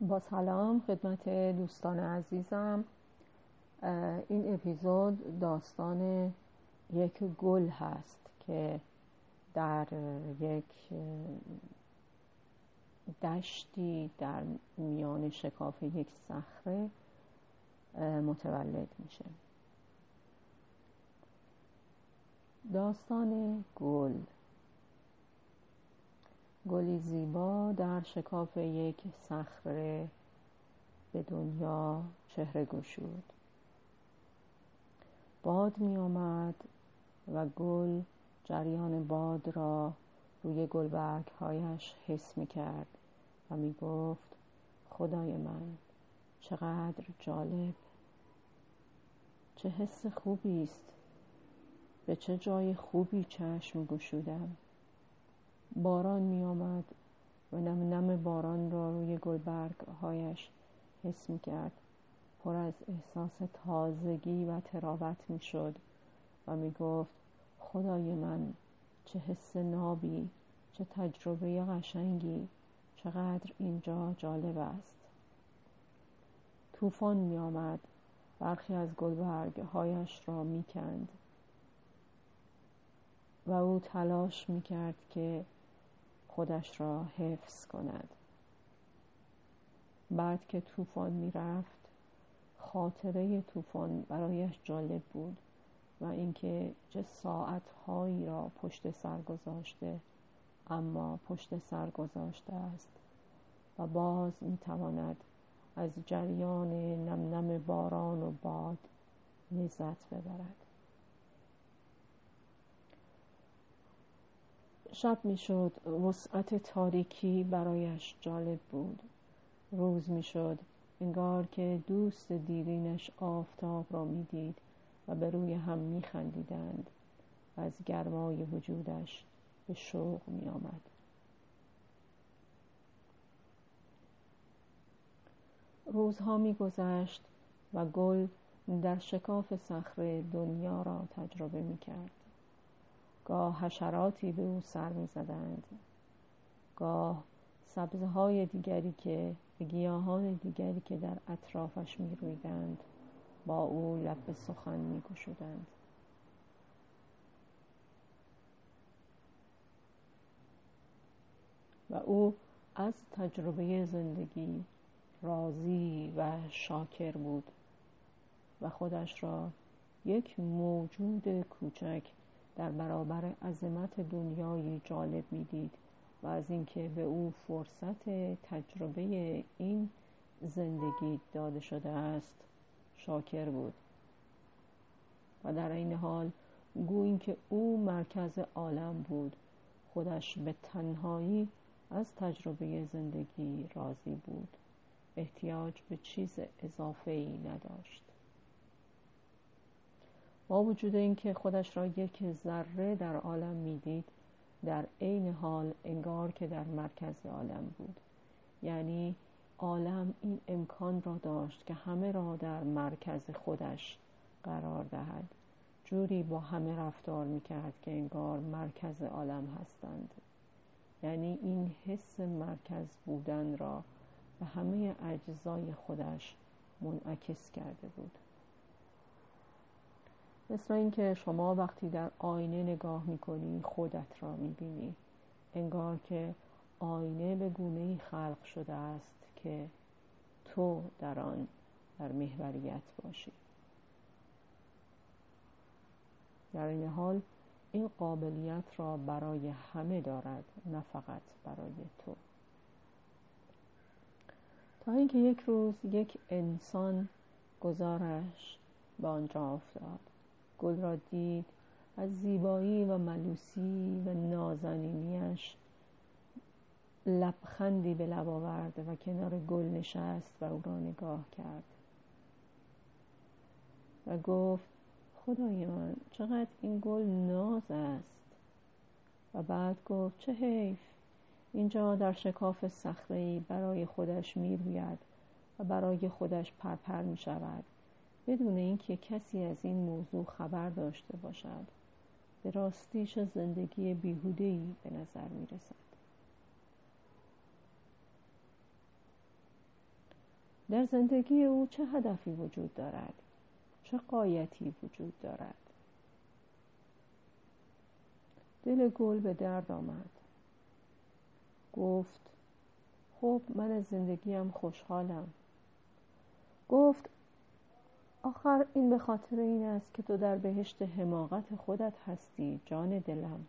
با سلام خدمت دوستان عزیزم. این اپیزود داستان یک گل هست که در یک دشتی در میان شکاف یک صخره متولد میشه. داستان گل. گلی زیبا در شکاف یک صخره به دنیا چهره گشود. باد می آمد و گل جریان باد را روی گلبرگ هایش حس می کرد و می گفت خدای من چقدر جالب! چه حس خوبی است! به چه جای خوبی چشم گشودم! باران می آمد و نم نم باران را روی گلبرگ هایش حس می کرد پر از احساس تازگی و تراوت می شد و می گفت خدای من چه حس نابی چه تجربه قشنگی چقدر اینجا جالب است. طوفان می آمد برخی از گلبرگ هایش را می کند و او تلاش می کرد که خودش را حفظ کند. بعد که طوفان می رفت خاطره طوفان برایش جالب بود و اینکه چه ساعتهایی را پشت سر گذاشته اما پشت سر گذاشته است و باز می تواند از جریان نم نم باران و باد لذت ببرد. شب می‌شد وسعت تاریکی برایش جالب بود. روز می‌شد انگار که دوست دیرینش آفتاب را می‌دید و به روی هم میخندیدند. و از گرمای وجودش به شوق میآمد. روزها میگذشت و گل در شکاف صخره دنیا را تجربه می‌کرد. گاه حشراتی به او سر می زدند گاه سبزه های دیگری که گیاهان دیگری که در اطرافش می رویدند با او لب سخن می گشودند و او از تجربه زندگی راضی و شاکر بود و خودش را یک موجود کوچک در برابر عظمت دنیای جالب می‌دید و از اینکه به او فرصت تجربه این زندگی داده شده است شاکر بود. و در این حال گویی که او مرکز عالم بود خودش به تنهایی از تجربه زندگی راضی بود. احتیاج به چیز اضافه ای نداشت. با وجود اینکه خودش را یک ذره در عالم می‌دید در عین حال انگار که در مرکز عالم بود. یعنی عالم این امکان را داشت که همه را در مرکز خودش قرار دهد. جوری با همه رفتار می‌کرد که انگار مرکز عالم هستند. یعنی این حس مرکز بودن را به همه اجزای خودش منعکس کرده بود. مثل اینکه شما وقتی در آینه نگاه می‌کنی خودت را می‌بینی. انگار که آینه به گونه خلق شده است که تو در آن در محوریت باشی. در این حال این قابلیت را برای همه دارد نه فقط برای تو. تا اینکه یک روز یک انسان گزارش به آنجا افتاد. گل را دید. از زیبایی و ملوسی و نازنینیش لبخندی به لب آورد و کنار گل نشست و او را نگاه کرد. و گفت خدای من چقدر این گل ناز است. و بعد گفت چه حیف! اینجا در شکاف صخره برای خودش می‌روید و برای خودش پرپر می شود بدون اینکه کسی از این موضوع خبر داشته باشد به راستیش زندگی بیهودهی به نظر می رسد. در زندگی او چه هدفی وجود دارد؟ چه قایتی وجود دارد؟ دل گل به درد آمد. گفت خب من از زندگیم خوشحالم. گفت آخر این به خاطر این است که تو در بهشت حماقت خودت هستی جان دلم.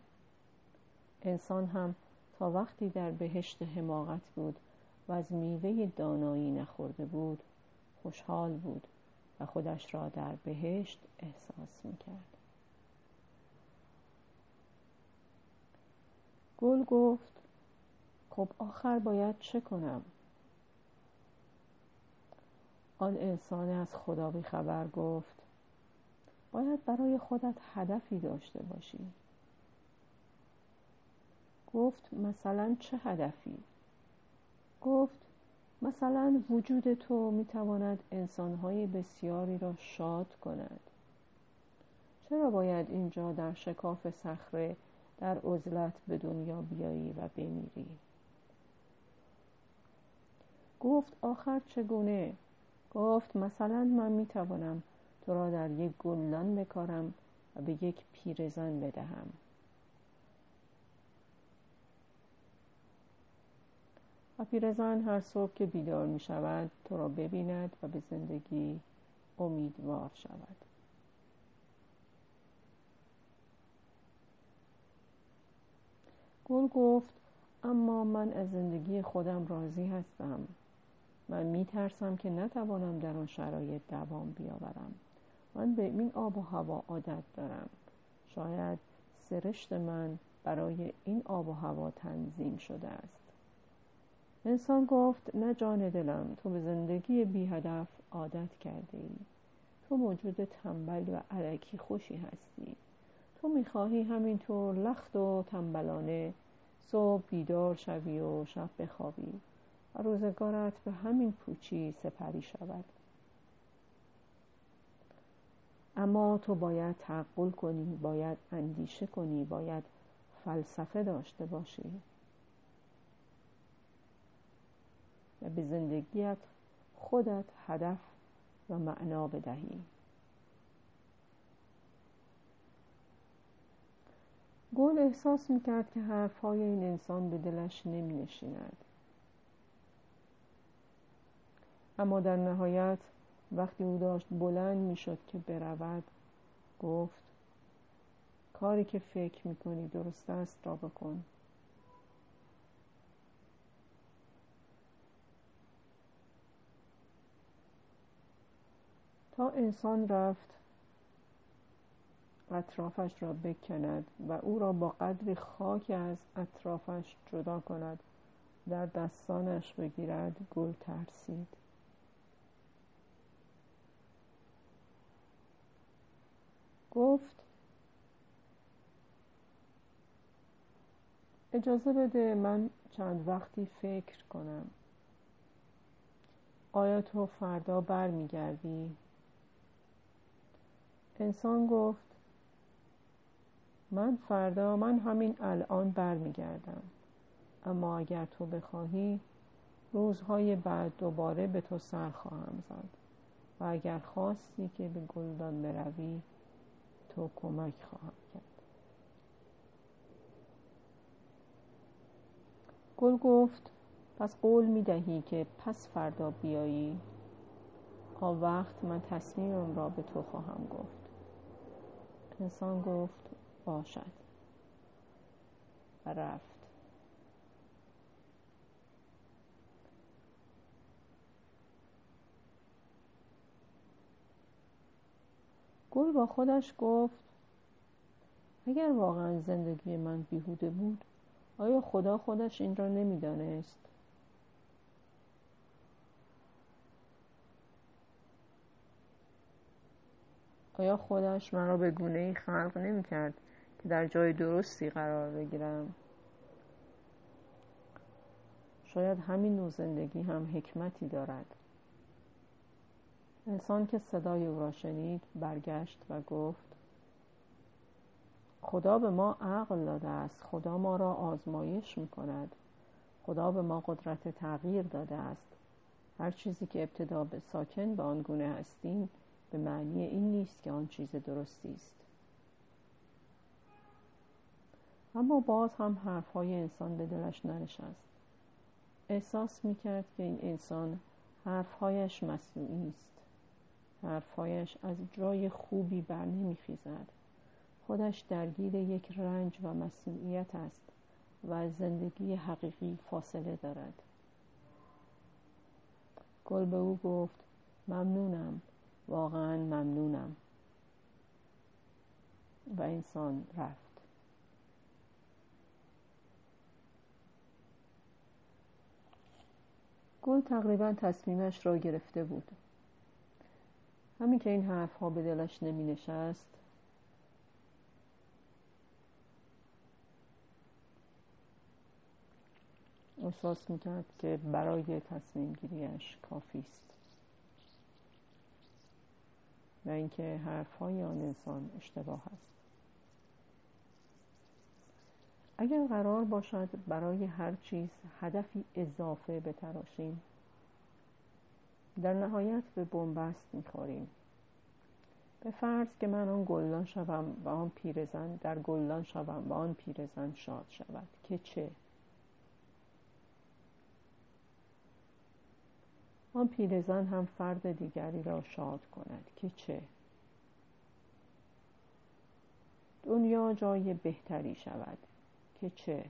انسان هم تا وقتی در بهشت حماقت بود و از میوه دانایی نخورده بود خوشحال بود و خودش را در بهشت احساس می‌کرد. گل گفت خب آخر باید چه کنم؟ آن انسان از خدا خبر گفت باید برای خودت هدفی داشته باشی. گفت مثلا چه هدفی؟ گفت مثلا وجود تو می‌تواند انسانهای بسیاری را شاد کند. چرا باید اینجا در شکاف صخره در عزلت به دنیا بیایی و بمیری؟ گفت آخر چگونه؟ گفت مثلا من می‌توانم تو را در یک گلدان بکارم و به یک پیرزن بدهم. و پیرزن هر صبح که بیدار می شود تو را ببیند و به زندگی امیدوار شود. گل گفت اما من از زندگی خودم راضی هستم. من می ترسم که نتوانم در آن شرایط دوام بیاورم. من به این آب و هوا عادت دارم. شاید سرشت من برای این آب و هوا تنظیم شده است. انسان گفت نه جان دلم تو به زندگی بی هدف عادت کرده ای تو موجود تنبل و علکی خوشی هستی. تو می‌خواهی همینطور لخت و تنبلانه صبح بیدار شوی و شب بخوابی. روزگارت به همین پوچی سپری شود. اما تو باید تعقل کنی باید اندیشه کنی باید فلسفه داشته باشی. و به زندگیت خودت هدف و معنا بدهی. گل احساس می‌کرد که حرفهای این انسان به دلش نمی نشیند. اما در نهایت وقتی او داشت بلند می‌شد که برود گفت کاری که فکر می‌کنی درست است را بکن. تا انسان رفت اطرافش را بکند و او را با قدر خاک از اطرافش جدا کند در دستانش بگیرد گل ترسید. گفت اجازه بده من چند وقتی فکر کنم. آیا تو فردا برمیگردی؟ انسان گفت من فردا من همین الان برمیگردم. اما اگر تو بخواهی روزهای بعد دوباره به تو سر خواهم زد. و اگر خواستی که به گلدان بروی تو کمک خواهم کرد. گل گفت پس قول می دهی که پس فردا بیایی؟ آن وقت من تصمیمم را به تو خواهم گفت. انسان گفت باشد. و رفت. گل با خودش گفت اگر واقعا زندگی من بیهوده بود آیا خدا خودش این را نمی‌دانست؟ آیا خودش مرا به گونه ای خلق نمی کرد که در جای درستی قرار بگیرم؟ شاید همین نوع زندگی هم حکمتی دارد. انسان که صدای او را شنید برگشت و گفت خدا به ما عقل داده است خدا ما را آزمایش می کند خدا به ما قدرت تغییر داده است. هر چیزی که ابتدا به ساکن به آن گونه هستیم به معنی این نیست که آن چیز درستی است. اما باز هم حرفهای انسان به دلش ننشست. احساس می‌کرد که این انسان حرفهایش مصنوعی است حرفهایش از جای خوبی بر نمیخیزد. خودش درگیر یک رنج و مسئولیت است و از زندگی حقیقی فاصله دارد. گل به او گفت ممنونم واقعا ممنونم. و انسان رفت. گل تقریبا تصمیمش را گرفته بود. همین که این حرف ها به دلش نمی نشست احساس می‌کرد که برای تصمیم گیریش کافی است. و اینکه حرف های آن انسان اشتباه است. اگر قرار باشد برای هر چیز هدفی اضافه بتراشیم در نهایت به بنبست می‌خوریم. به فرض که من آن گلدان شوم و آن پیرزن در گلدان شوم و آن پیرزن شاد شود. که چه؟ آن پیرزن هم فرد دیگری را شاد کند. که چه؟ دنیا جای بهتری شود. که چه؟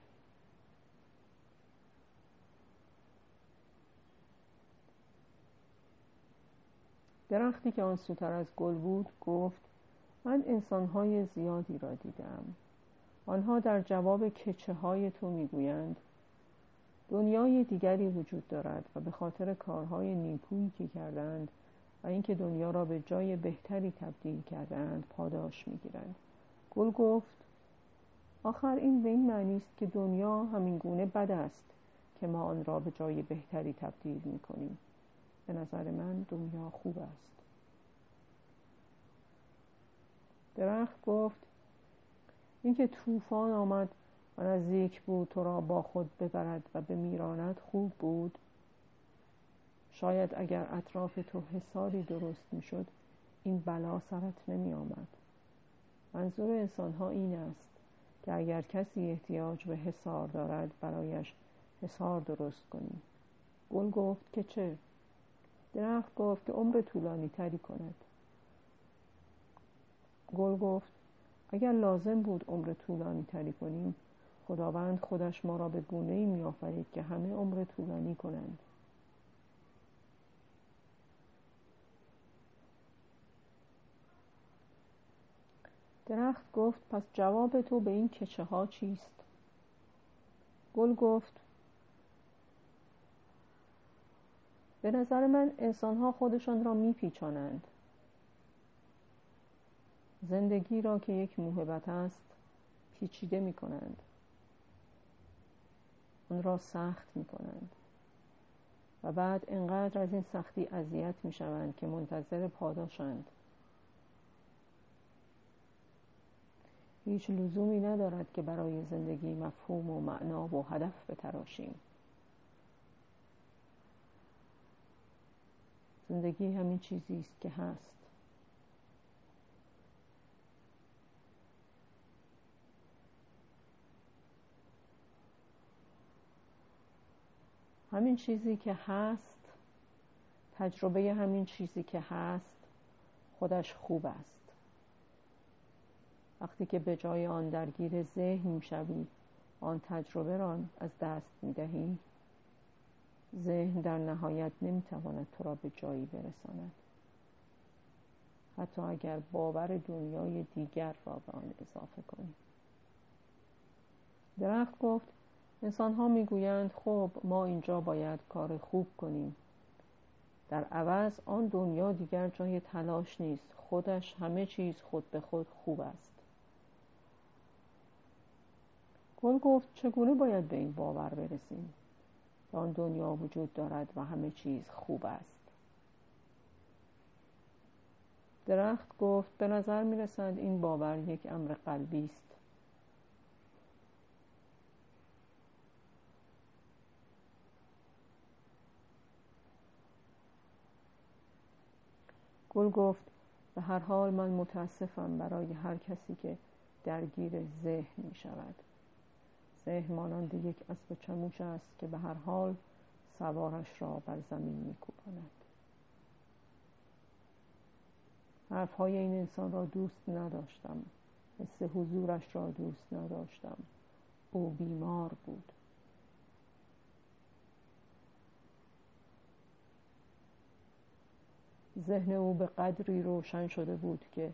درختی که آن سوتر از گل بود گفت من انسانهای زیادی را دیدم. آنها در جواب کچه های تو می‌گویند دنیای دیگری وجود دارد و به خاطر کارهای نیکویی که کردند و اینکه دنیا را به جای بهتری تبدیل کردند پاداش می‌گیرند. گل گفت آخر این به این معنی است که دنیا همین گونه بد است که ما آن را به جای بهتری تبدیل می کنیم به نظر من دنیا خوب است. درخت گفت اینکه طوفان آمد و نزدیک بود تو را با خود ببرد و به میراند خوب بود. شاید اگر اطراف تو حساری درست می‌شد این بلا سرت نمی آمد منظور انسان ها این است که اگر کسی احتیاج به حسار دارد برایش حسار درست کنی. گل گفت که چه؟ درخت گفت که عمر طولانی تری کند. گل گفت اگر لازم بود عمر طولانی تری کنیم خداوند خودش ما را به گونه ای می آفرید که همه عمر طولانی کنند. درخت گفت پس جواب تو به این کچه ها چیست؟ گل گفت به نظر من انسان ها خودشان را میپیچانند. زندگی را که یک موهبت است پیچیده می کنند آن را سخت می کنند و بعد انقدر از این سختی اذیت می شوند که منتظر پاداشند. هیچ لزومی ندارد که برای زندگی مفهوم و معنا و هدف بتراشیم. زندگی همین چیزی است که هست. همین چیزی که هست تجربه همین چیزی که هست خودش خوب است. وقتی که به جای آن درگیر ذهن می‌شوی آن تجربه را از دست می‌دهی. ذهن در نهایت نمی‌تواند تو را به جایی برساند. حتی اگر باور دنیای دیگر را به آن اضافه کنی. درخت گفت انسان ها می‌گویند خب ما اینجا باید کار خوب کنیم. در عوض آن دنیا دیگر جای تلاش نیست. خودش همه چیز خود به خود خوب است. گل گفت چگونه باید به این باور برسیم؟ آن دنیا وجود دارد و همه چیز خوب است. درخت گفت به نظر می رسد این باور یک امر قلبی است. گل گفت به هر حال من متاسفم برای هر کسی که درگیر ذهن می شود ذهن مانند یک اسب چموش است که به هر حال سوارش را بر زمین می کوباند حرفهای این انسان را دوست نداشتم. حس حضورش را دوست نداشتم. او بیمار بود. ذهن او به قدری روشن شده بود که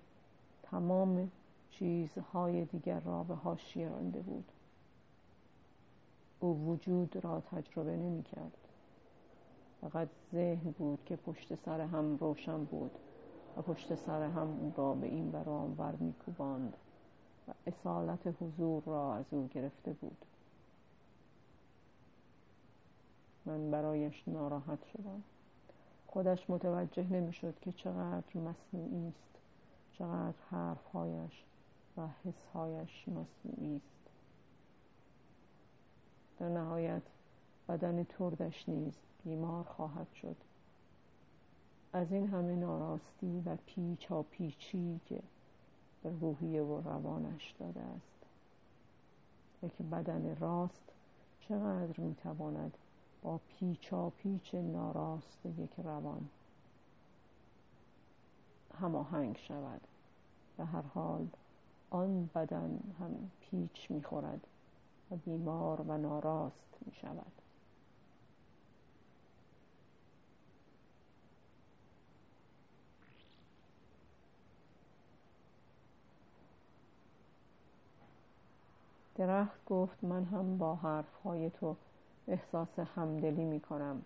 تمام چیزهای دیگر را به حاشیه رانده بود. او وجود را تجربه نمی کرد. فقط ذهن بود که پشت سر هم روشن بود و پشت سر هم او را به این بر آنور میکوباند و اصالت حضور را از او گرفته بود. من برایش ناراحت شدم. خودش متوجه نمی‌شد که چقدر مصنوعی است چقدر حرفهایش و حسهایش مصنوعی است. در نهایت بدن تردش نیز بیمار خواهد شد. از این همه ناراستی و پیچا پیچی که به روحیه و روانش داده است. یک بدن راست چقدر می‌تواند با پیچا پیچ ناراست یک روان هماهنگ شود؟ به هر حال آن بدن هم پیچ می‌خورد. و بیمار و ناراست می شود. درخت گفت من هم با حرفهای تو احساس همدلی می کنم.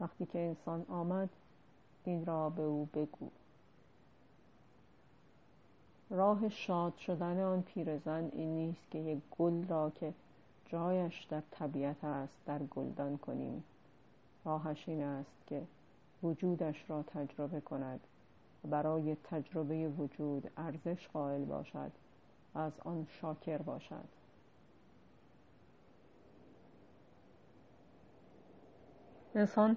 وقتی که انسان آمد این را به او بگو. راه شاد شدن آن پیرزن این نیست که یک گل را که جایش در طبیعت است در گلدان کنیم. راهش این است که وجودش را تجربه کند و برای تجربه وجود ارزش قائل باشد از آن شاکر باشد. انسان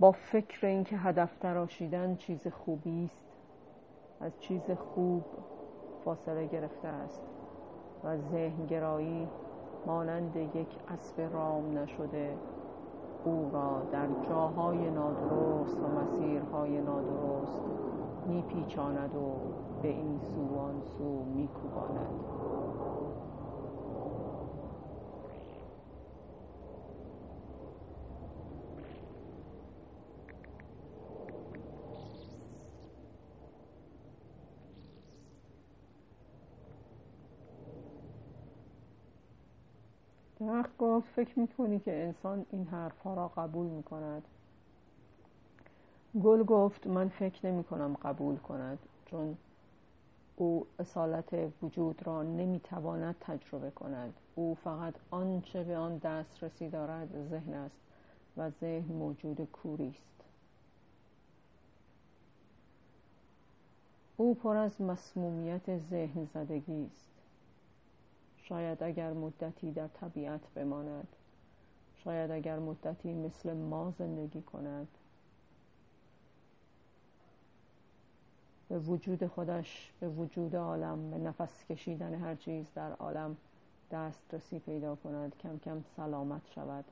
با فکر اینکه هدف تراشیدن چیز خوبی است از چیز خوب فاصله گرفته است و ذهنگرایی مانند یک اسب رام نشده. او را در جاهای نادرست و مسیرهای نادرست میپیچاند و به این سو آن سو میکوباند. فکر می‌کنی که انسان این حرفها را قبول می‌کند؟ گل گفت من فکر نمی کنم قبول کند چون او اصالت وجود را نمی‌تواند تجربه کند. او فقط آنچه به آن دسترسی دارد ذهن است و ذهن موجود کوری است. او پر از مسمومیت ذهن زدگی است. شاید اگر مدتی در طبیعت بماند شاید اگر مدتی مثل ما زندگی کند. به وجود خودش به وجود عالم به نفس کشیدن هر چیز در عالم دسترسی پیدا کند. کم کم سلامت شود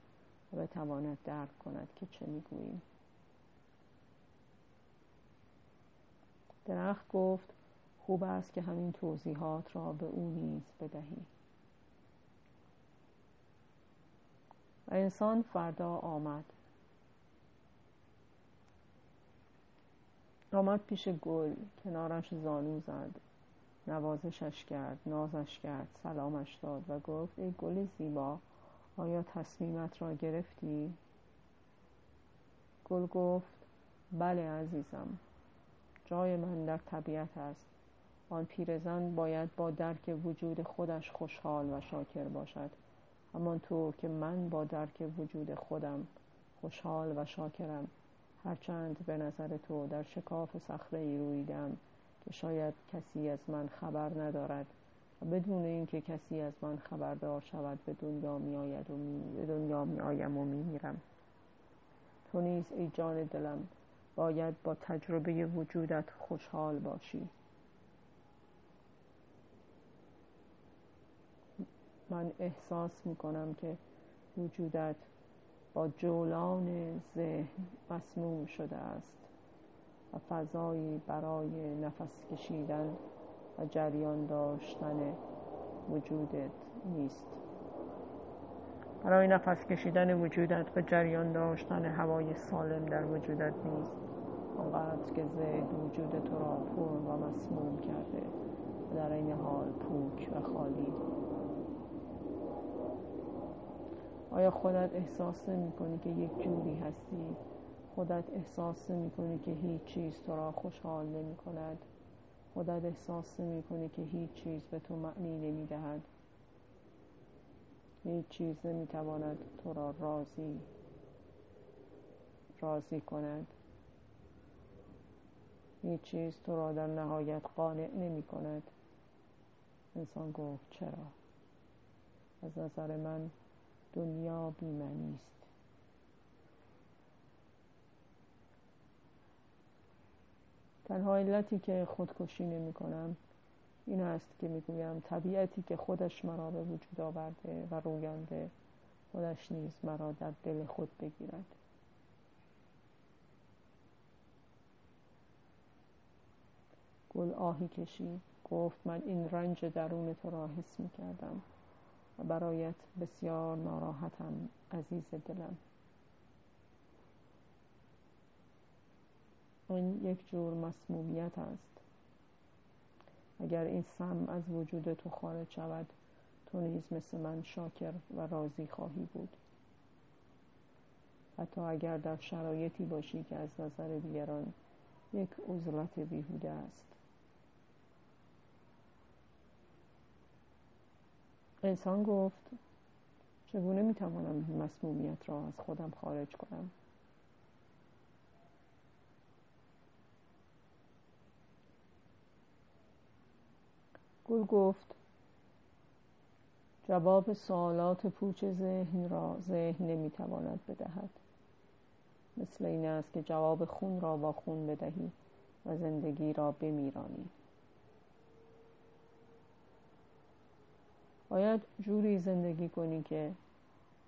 و بتواند درک کند که چه می‌گوییم. درخت گفت خوب است که همین توضیحات را به او نیز بدهی. و انسان فردا آمد. آمد پیش گل کنارش زانو زد. نوازشش کرد نازش کرد سلامش داد و گفت ای گل زیبا آیا تصمیمت را گرفتی؟ گل گفت بله عزیزم جای من در طبیعت است. آن پیرزن باید با درک وجود خودش خوشحال و شاکر باشد. همانطور که من با درک وجود خودم خوشحال و شاکرم. هرچند به نظر تو در شکاف صخره ای رویدم که شاید کسی از من خبر ندارد و بدون اینکه کسی از من خبردار شود به دنیا می آید و می... به دنیا می آیم و می میرم. تو نیز ای جان دلم باید با تجربه وجودت خوشحال باشی. من احساس می‌کنم که وجودت با جولان ذهن مسموم شده است و فضایی برای نفس کشیدن و جریان داشتن وجودت نیست. برای نفس کشیدن وجودت و جریان داشتن هوای سالم در وجودت نیست. آنقدر که ذهن وجود تو را پر و مسموم کرده در این حال پوک و خالی. آیا خودت احساس نمی کنی که یک جوری هستی؟ خودت احساس نمی کنی که هیچ چیز تو را خوشحال نمی کند خودت احساس نمی کنی که هیچ چیز به تو معنی نمی دهد هیچ چیز نمی تواند تو را راضی راضی کند. هیچ چیز تو را در نهایت قانع نمی کند انسان گفت چرا؟ از نظر من دنیا بیمنی است. تنها علتی که خودکشی نمی کنم این است که می‌گویم طبیعتی که خودش مرا به وجود آورده و روینده خودش نیز مرا در دل خود بگیرد. گل آهی کشید. گفت من این رنج درون تو را حس می کردم. و برایت بسیار ناراحتم عزیز دلم. آن یک جور مسمومیت است. اگر این سم از وجود تو خارج شود تو نیز مثل من شاکر و راضی خواهی بود. حتی اگر در شرایطی باشی که از نظر دیگران یک عزلت بیهوده است. انسان گفت چگونه می‌توانم این مسمومیت را از خودم خارج کنم؟ گل گفت جواب سوالات پوچ ذهن را ذهن نمی‌تواند بدهد. مثل این است که جواب خون را با خون بدهی و زندگی را بمیرانی. باید جوری زندگی کنی که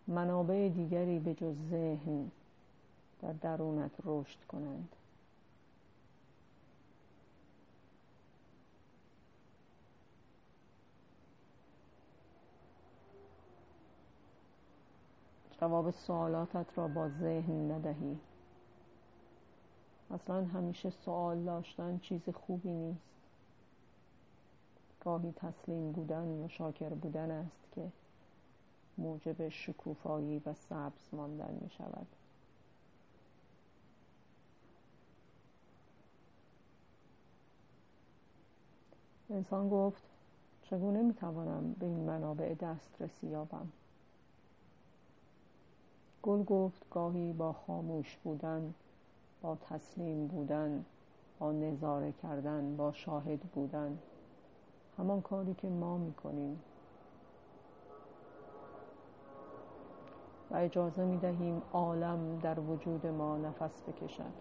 منابع دیگری به جز ذهن در درونت رشد کنند. جواب سوالاتت را با ذهن ندهی. اصلا همیشه سوال داشتن چیز خوبی نیست. گاهی تسلیم بودن و شاکر بودن است که موجب شکوفایی و سبز ماندن می شود انسان گفت چگونه می توانم به این منابع دسترسی یابم؟ گل گفت گاهی با خاموش بودن با تسلیم بودن با نظاره کردن با شاهد بودن. همان کاری که ما می‌کنیم. و اجازه می‌دهیم عالم در وجود ما نفس بکشد.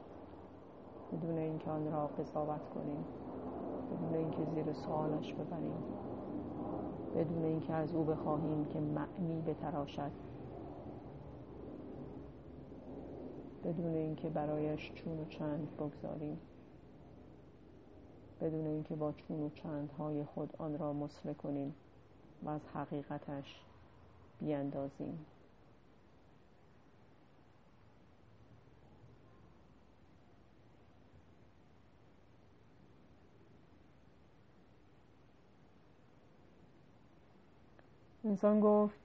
بدون اینکه آن را قضاوت کنیم. بدون اینکه زیر سوالش ببریم. بدون اینکه از او بخواهیم که معنی بتراشد. بدون اینکه برایش چون و چند بگذاریم. بدون اینکه با چون و چندهای خود آن را مسله کنیم و از حقیقتش بیاندازیم. انسان گفت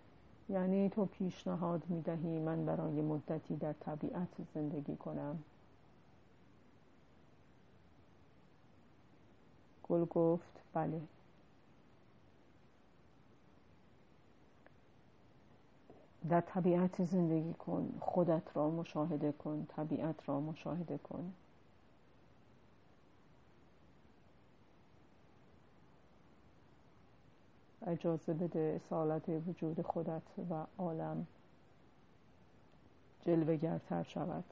یعنی تو پیشنهاد می دهی من برای مدتی در طبیعت زندگی کنم. گل گفت. بله. در طبیعت زندگی کن. خودت را مشاهده کن. طبیعت را مشاهده کن. اجازه بده اصالت وجود خودت و عالم جلوگرتر شود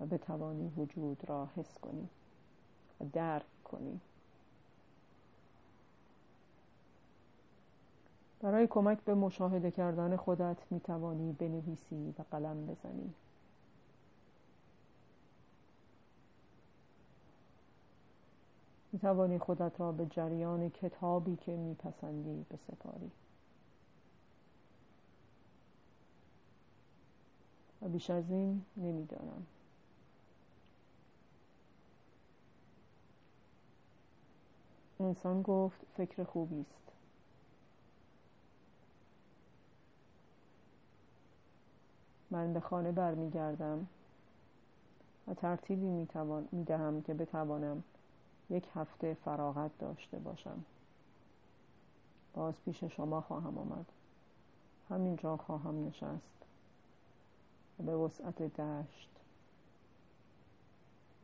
و بتوانی وجود را حس کنی. درک کنی. برای کمک به مشاهده کردن خودت می توانی بنویسی و قلم بزنی. می توانی خودت را به جریان کتابی که میپسندی بسپاری. و بیش از این نمی‌دانم. انسان گفت فکر خوبی است من به خانه برمیگردم و ترتیبی می دهم که بتوانم یک هفته فراغت داشته باشم. باز پیش شما خواهم آمد. همینجا خواهم نشست. به وسعت دشت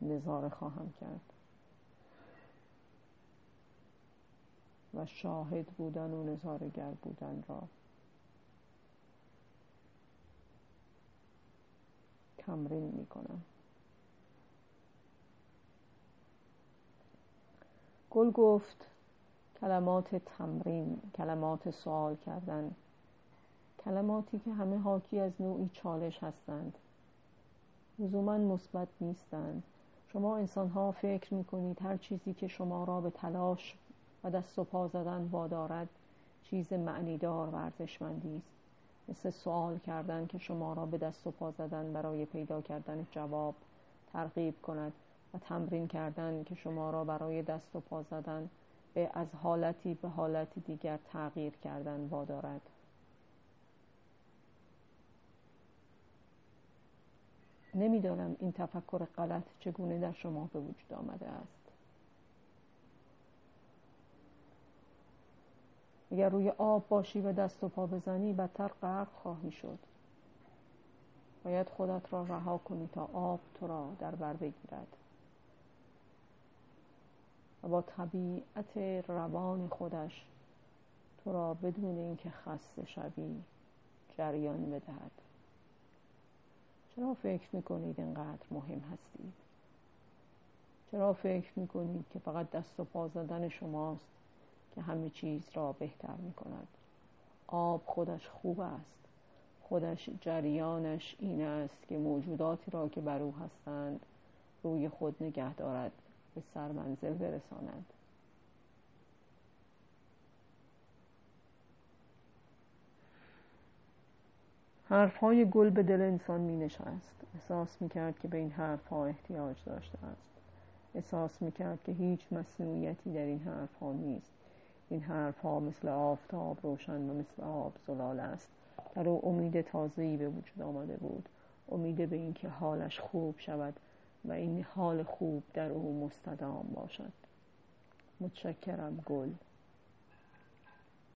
نظاره خواهم کرد. و شاهد بودن و نظارگر بودن را. تمرین می کنم گل گفت کلمات تمرین کلمات سوال کردن. کلماتی که همه حاکی از نوعی چالش هستند. لزوما مثبت نیستند. شما انسان ها فکر می کنید هر چیزی که شما را به تلاش و دست و پا زدن وادارد چیز معنیدار و ارزشمندی است. مثل سوال کردن که شما را به دست و پا زدن برای پیدا کردن جواب ترغیب کند و تمرین کردن که شما را برای دست و پا زدن به از حالتی به حالتی دیگر تغییر کردن وادارد. نمی‌دانم این تفکر غلط چگونه در شما به وجود آمده است. اگر روی آب باشی و دست و پا بزنی بدتر غرق خواهی شد. باید خودت را رها کنی تا آب تو را در بر بگیرد. و با طبیعت روان خودش تو را بدون اینکه خسته شوی جریان بدهد. چرا فکر می‌کنید اینقدر مهم هستید؟ چرا فکر می‌کنید که فقط دست و پا زدن شماست؟ که همه چیز را بهتر می‌کند. آب خودش خوب است. خودش جریانش این است که موجوداتی را که بر او هستند روی خود نگه دارد به سرمنزل برساند. حرف های گل به دل انسان می نشست احساس می کرد که به این حرف ها احتیاج داشته است. احساس می کرد که هیچ مصنوعیتی در این حرف ها نیست. این حرف ها مثل آفتاب روشن و مثل آب زلال است. در او امید تازه‌ای به وجود آمده بود. امید به اینکه حالش خوب شود و این حال خوب در او مستدام باشد. متشکرم گل.